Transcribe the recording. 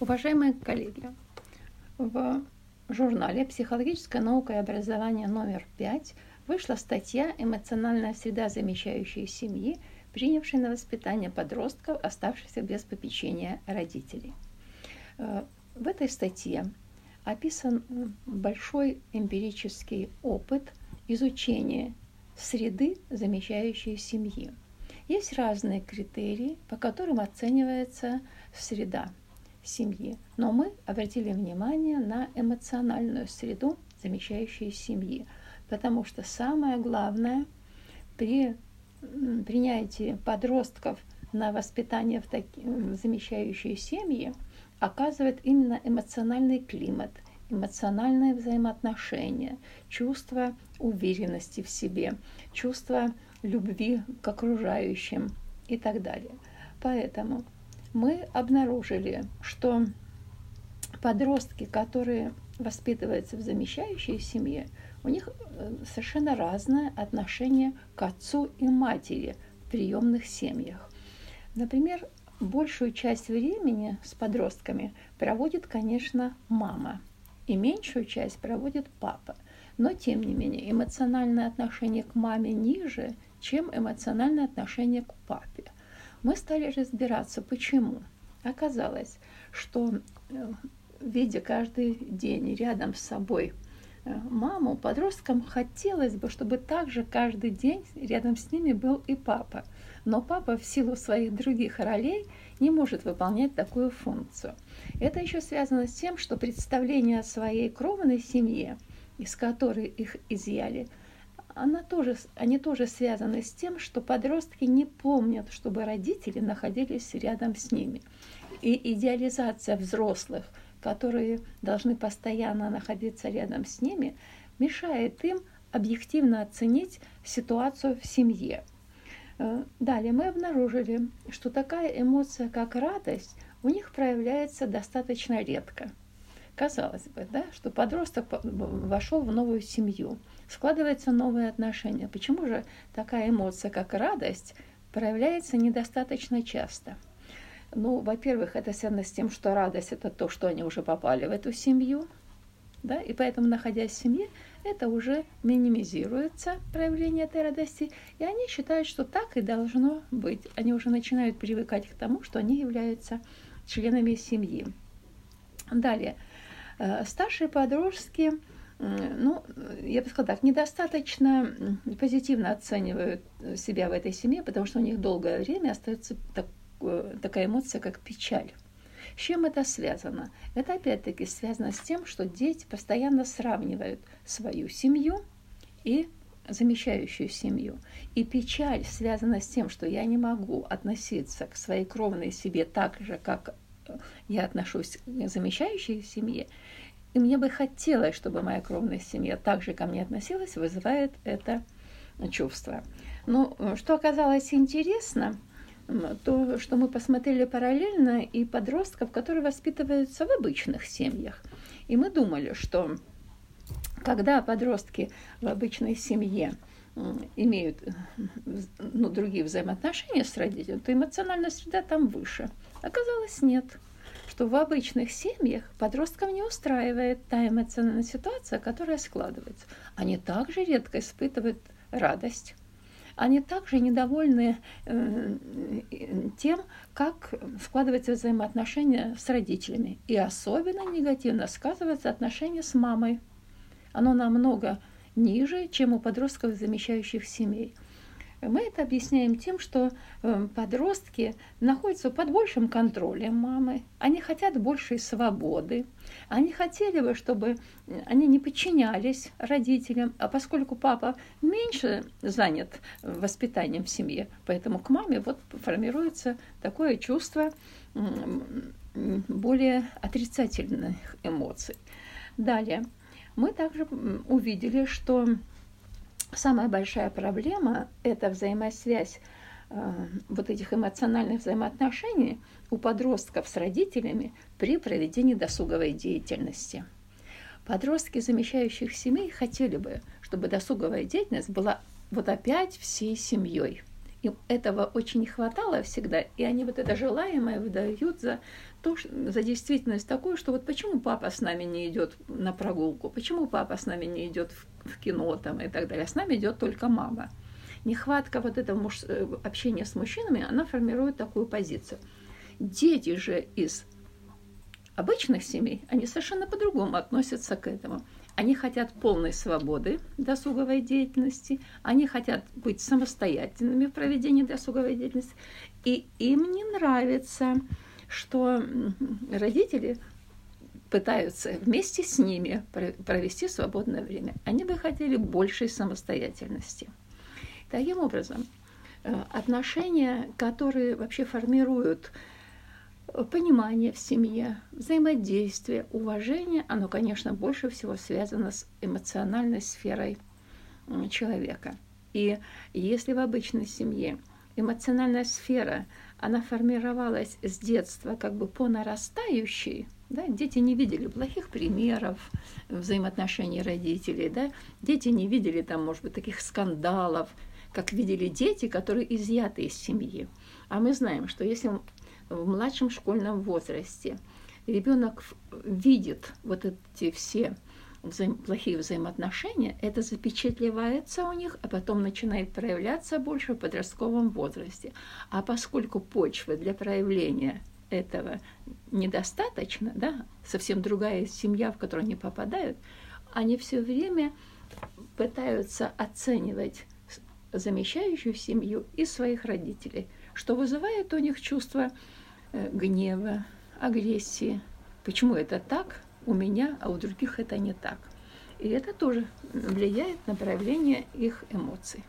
Уважаемые коллеги, в журнале «Психологическая наука и образование номер 5» вышла статья «Эмоциональная среда замещающей семьи, принявшей на воспитание подростков, оставшихся без попечения родителей». Э, в этой статье описан большой эмпирический опыт изучения среды замещающей семьи. Есть разные критерии, по которым оценивается среда – семьи. Но мы обратили внимание на эмоциональную среду, замещающую семьи, потому что самое главное при принятии подростков на воспитание в, таки, замещающие семьи оказывает именно эмоциональный климат, эмоциональные взаимоотношения, чувство уверенности в себе, чувство любви к окружающим и так далее. Поэтому мы обнаружили, что подростки, которые воспитываются в замещающей семье, у них э, совершенно разное отношение к отцу и матери в приемных семьях. Например, большую часть времени с подростками проводит, конечно, мама, и меньшую часть проводит папа. Но, тем не менее, эмоциональное отношение к маме ниже, чем эмоциональное отношение к папе. Мы стали разбираться, почему. Оказалось, что э, видя каждый день рядом с собой э, маму, подросткам хотелось бы, чтобы также каждый день рядом с ними был и папа. Но папа в силу своих других ролей не может выполнять такую функцию. Это еще связано с тем, что представление о своей кровной семье, из которой их изъяли – она тоже, они тоже связаны с тем, что подростки не помнят, чтобы родители находились рядом с ними. И идеализация взрослых, которые должны постоянно находиться рядом с ними, мешает им объективно оценить ситуацию в семье. Э, далее мы обнаружили, что такая эмоция, как радость, у них проявляется достаточно редко – Казалось бы, да, что подросток вошел в новую семью, складываются новые отношения. Почему же такая эмоция, как радость, проявляется недостаточно часто? Ну, во-первых, это связано с тем, что радость – это то, что они уже попали в эту семью, да, и поэтому, находясь в семье, это уже минимизируется проявление этой радости, и они считают, что так и должно быть. Они уже начинают привыкать к тому, что они являются членами семьи. Далее – старшие подростки, ну, я бы сказала так, недостаточно позитивно оценивают себя в этой семье, потому что у них долгое время остается так, такая эмоция, как печаль. С чем это связано? Это опять-таки связано с тем, что дети постоянно сравнивают свою семью и замещающую семью. И печаль связана с тем, что я не могу относиться к своей кровной себе так же, как я отношусь к замещающей семье, и мне бы хотелось, чтобы моя кровная семья также ко мне относилась, вызывает это чувство. Но ну, что оказалось интересно, то, что мы посмотрели параллельно и подростков, которые воспитываются в обычных семьях. И мы думали, что когда подростки в обычной семье имеют ну, другие взаимоотношения с родителями, то эмоциональная среда там выше. Оказалось, нет. Что в обычных семьях подросткам не устраивает та эмоциональная ситуация, которая складывается. Они также редко испытывают радость. Они также недовольны э, тем, как складываются взаимоотношения с родителями. И особенно негативно сказывается отношение с мамой. Оно намного ниже, чем у подростков замещающих семей. Мы это объясняем тем, что э, подростки находятся под большим контролем мамы, они хотят большей свободы, они хотели бы, чтобы они не подчинялись родителям, а поскольку папа меньше занят воспитанием в семье, поэтому к маме вот формируется такое чувство более отрицательных эмоций. Далее мы также увидели, что самая большая проблема – это взаимосвязь э, вот этих эмоциональных взаимоотношений у подростков с родителями при проведении досуговой деятельности. Подростки замещающих семей хотели бы, чтобы досуговая деятельность была вот опять всей семьей. Им этого очень хватало всегда, и они вот это желаемое выдают за то, за действительность такую, что вот почему папа с нами не идет на прогулку, почему папа с нами не идет в, в кино там и так далее, а с нами идет только мама. Нехватка вот этого муж... Э, общения с мужчинами, она формирует такую позицию. Дети же из обычных семей, они совершенно по-другому относятся к этому. Они хотят полной свободы досуговой деятельности, они хотят быть самостоятельными в проведении досуговой деятельности, и им не нравится, что родители пытаются вместе с ними провести свободное время. Они бы хотели большей самостоятельности. Таким образом, э, отношения, которые вообще формируют понимание в семье, взаимодействие, уважение, оно, конечно, больше всего связано с эмоциональной сферой человека. И если в обычной семье эмоциональная сфера, она формировалась с детства как бы по нарастающей, да, дети не видели плохих примеров взаимоотношений родителей, да, дети не видели там, может быть, таких скандалов, как видели дети, которые изъяты из семьи. А мы знаем, что если в младшем школьном возрасте ребенок видит вот эти все взаим, плохие взаимоотношения, это запечатлевается у них, а потом начинает проявляться больше в подростковом возрасте. А поскольку почвы для проявления этого недостаточно, да, совсем другая семья, в которую они попадают, они все время пытаются оценивать замещающую семью и своих родителей, что вызывает у них чувство гнева, агрессии. Почему это так у меня, а у других это не так? И это тоже влияет на проявление их эмоций.